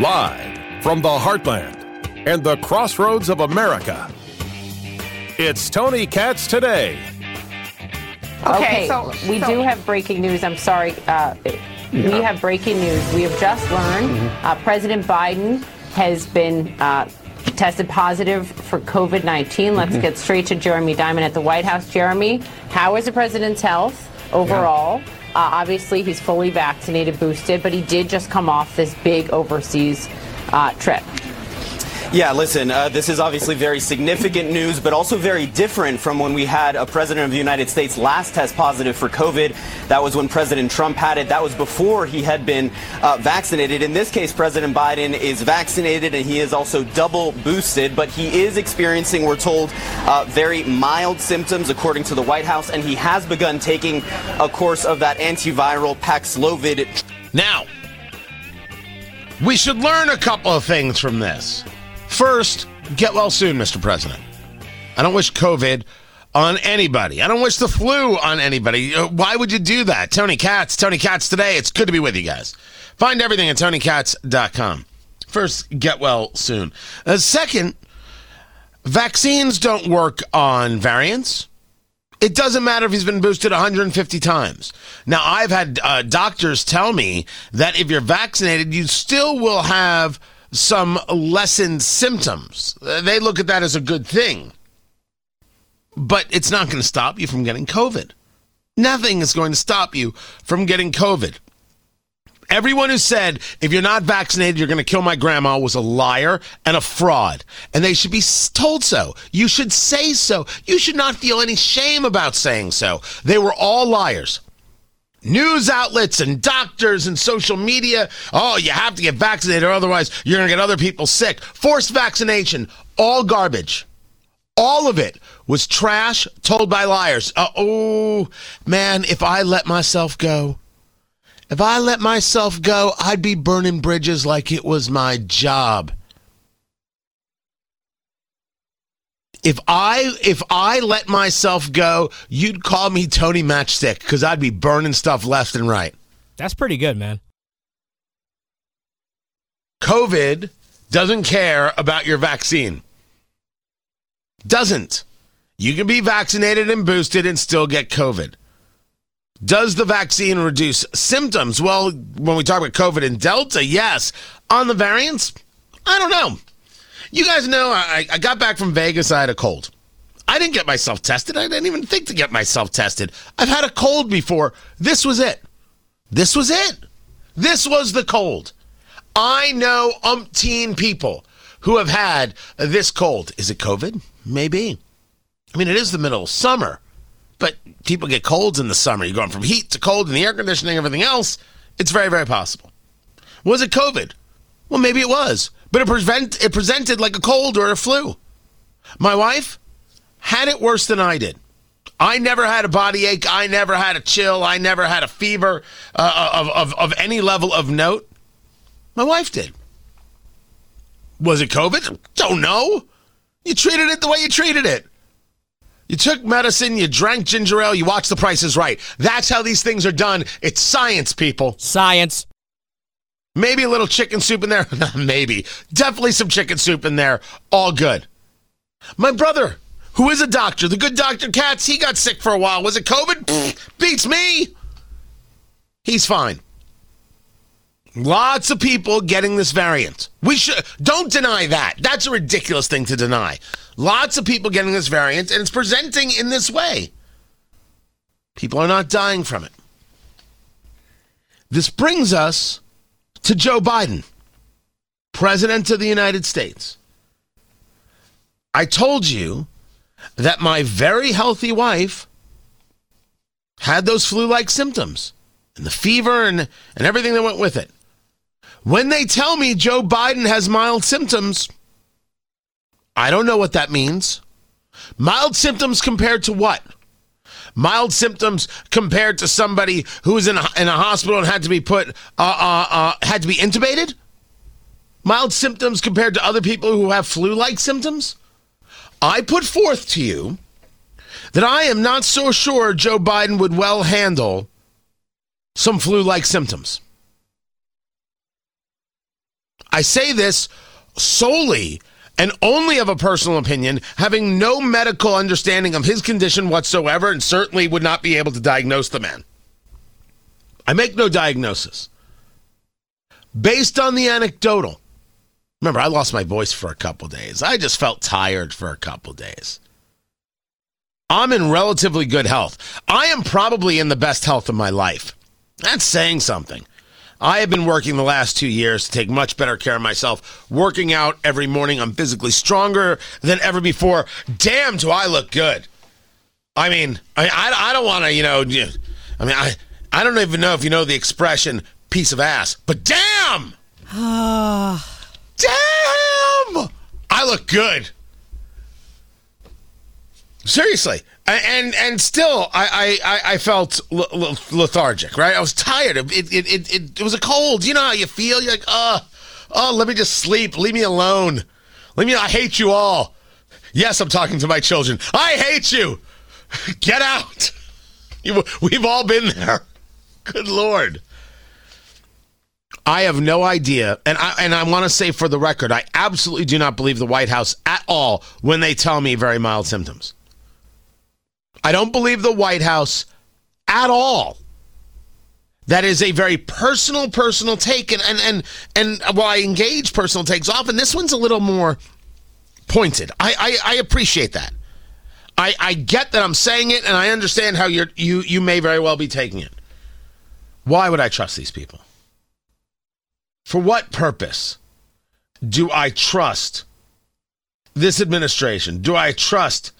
Live from the heartland and the crossroads of America, it's Tony Katz today. Okay, Okay, so- we so- do have breaking news. I'm sorry. Uh, We have breaking news. We have just learned Mm-hmm. uh, President Biden has been uh, tested positive for COVID 19. Let's Mm-hmm. get straight to Jeremy Diamond at the White House. Jeremy, how is the president's health overall? Uh, obviously, he's fully vaccinated, boosted, but he did just come off this big overseas uh, trip. Yeah, listen, uh, this is obviously very significant news, but also very different from when we had a president of the United States last test positive for COVID. That was when President Trump had it. That was before he had been uh, vaccinated. In this case, President Biden is vaccinated and he is also double boosted, but he is experiencing, we're told, uh, very mild symptoms, according to the White House, and he has begun taking a course of that antiviral Paxlovid Now, we should learn a couple of things from this. First, get well soon, Mr. President. I don't wish COVID on anybody. I don't wish the flu on anybody. Uh, Why would you do that? Tony Katz, Tony Katz today. It's good to be with you guys. Find everything at TonyKatz.com. First, get well soon. Uh, second, vaccines don't work on variants. It doesn't matter if he's been boosted 150 times. Now, I've had uh, doctors tell me that if you're vaccinated, you still will have some lessened symptoms. They look at that as a good thing. But it's not going to stop you from getting COVID. Nothing is going to stop you from getting COVID. Everyone who said, if you're not vaccinated, you're going to kill my grandma was a liar and a fraud. And they should be told so. You should say so. You should not feel any shame about saying so. They were all liars. News outlets and doctors and social media. Oh, you have to get vaccinated or otherwise you're going to get other people sick. Forced vaccination, all garbage. All of it was trash told by liars. Uh, oh, man, if I let myself go, if I let myself go, I'd be burning bridges like it was my job. If I if I let myself go, you'd call me Tony Matchstick because I'd be burning stuff left and right. That's pretty good, man. COVID doesn't care about your vaccine. Doesn't. You can be vaccinated and boosted and still get COVID. Does the vaccine reduce symptoms? Well, when we talk about COVID and Delta, yes. On the variants, I don't know. You guys know I, I got back from Vegas. I had a cold. I didn't get myself tested. I didn't even think to get myself tested. I've had a cold before. This was it. This was it. This was the cold. I know umpteen people who have had this cold. Is it COVID? Maybe. I mean, it is the middle of summer, but people get colds in the summer. You're going from heat to cold and the air conditioning, everything else. It's very, very possible. Was it COVID? Well, maybe it was, but it, prevent, it presented like a cold or a flu. My wife had it worse than I did. I never had a body ache. I never had a chill. I never had a fever uh, of, of, of any level of note. My wife did. Was it COVID? Don't know. You treated it the way you treated it. You took medicine, you drank ginger ale, you watched the Price Is Right. That's how these things are done. It's science, people. Science. Maybe a little chicken soup in there. Maybe. Definitely some chicken soup in there. All good. My brother, who is a doctor, the good Dr. Katz, he got sick for a while. Was it COVID? Beats me. He's fine. Lots of people getting this variant. We should don't deny that. That's a ridiculous thing to deny. Lots of people getting this variant and it's presenting in this way. People are not dying from it. This brings us to Joe Biden, President of the United States. I told you that my very healthy wife had those flu like symptoms and the fever and, and everything that went with it. When they tell me Joe Biden has mild symptoms, I don't know what that means. Mild symptoms compared to what? Mild symptoms compared to somebody who was in a, in a hospital and had to be put, uh, uh, uh, had to be intubated? Mild symptoms compared to other people who have flu like symptoms? I put forth to you that I am not so sure Joe Biden would well handle some flu like symptoms. I say this solely and only of a personal opinion, having no medical understanding of his condition whatsoever, and certainly would not be able to diagnose the man. I make no diagnosis. Based on the anecdotal, remember, I lost my voice for a couple days. I just felt tired for a couple days. I'm in relatively good health. I am probably in the best health of my life. That's saying something. I have been working the last two years to take much better care of myself. Working out every morning. I'm physically stronger than ever before. Damn, do I look good? I mean, I, I, I don't want to, you know, I mean, I, I don't even know if you know the expression piece of ass, but damn! damn! I look good. Seriously, and and still, I I, I felt lethargic. Right, I was tired. It it, it it it was a cold. You know how you feel? You're like, oh, oh, let me just sleep. Leave me alone. Leave me. I hate you all. Yes, I'm talking to my children. I hate you. Get out. We've all been there. Good lord. I have no idea, and I and I want to say for the record, I absolutely do not believe the White House at all when they tell me very mild symptoms. I don't believe the White House at all. That is a very personal, personal take, and and and and while I engage personal takes, often this one's a little more pointed. I I, I appreciate that. I I get that I'm saying it, and I understand how you're you you may very well be taking it. Why would I trust these people? For what purpose do I trust this administration? Do I trust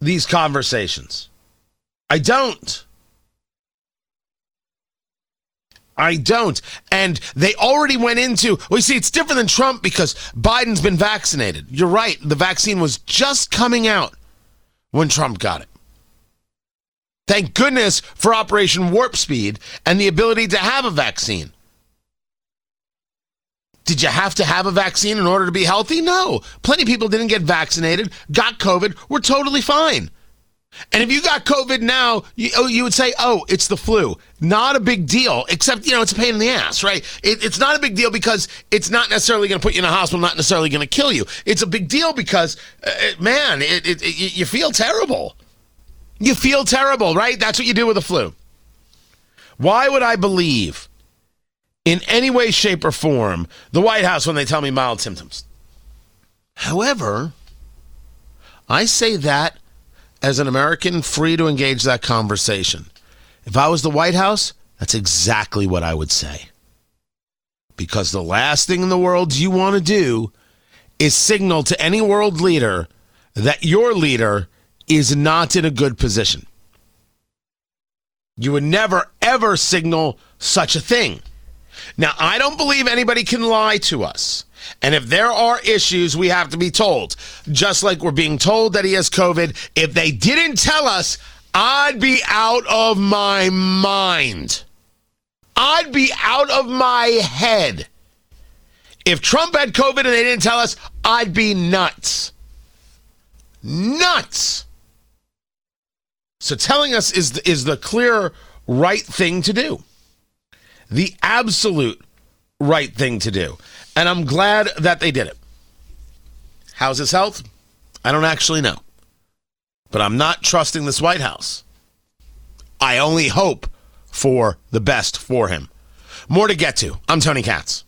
these conversations. I don't. I don't. And they already went into, well, you see, it's different than Trump because Biden's been vaccinated. You're right. The vaccine was just coming out when Trump got it. Thank goodness for Operation Warp Speed and the ability to have a vaccine. Did you have to have a vaccine in order to be healthy? No. Plenty of people didn't get vaccinated, got COVID, were totally fine. And if you got COVID now, you, oh, you would say, oh, it's the flu. Not a big deal, except, you know, it's a pain in the ass, right? It, it's not a big deal because it's not necessarily going to put you in a hospital, not necessarily going to kill you. It's a big deal because, uh, man, it, it, you feel terrible. You feel terrible, right? That's what you do with the flu. Why would I believe in any way, shape, or form the White House when they tell me mild symptoms. However, I say that as an American free to engage that conversation. If I was the White House, that's exactly what I would say. Because the last thing in the world you want to do is signal to any world leader that your leader is not in a good position. You would never, ever signal such a thing. Now, I don't believe anybody can lie to us. And if there are issues, we have to be told. Just like we're being told that he has COVID. If they didn't tell us, I'd be out of my mind. I'd be out of my head. If Trump had COVID and they didn't tell us, I'd be nuts. Nuts. So telling us is is the clear right thing to do the absolute right thing to do. And I'm glad that they did it. How's his health? I don't actually know. But I'm not trusting this White House. I only hope for the best for him. More to get to. I'm Tony Katz.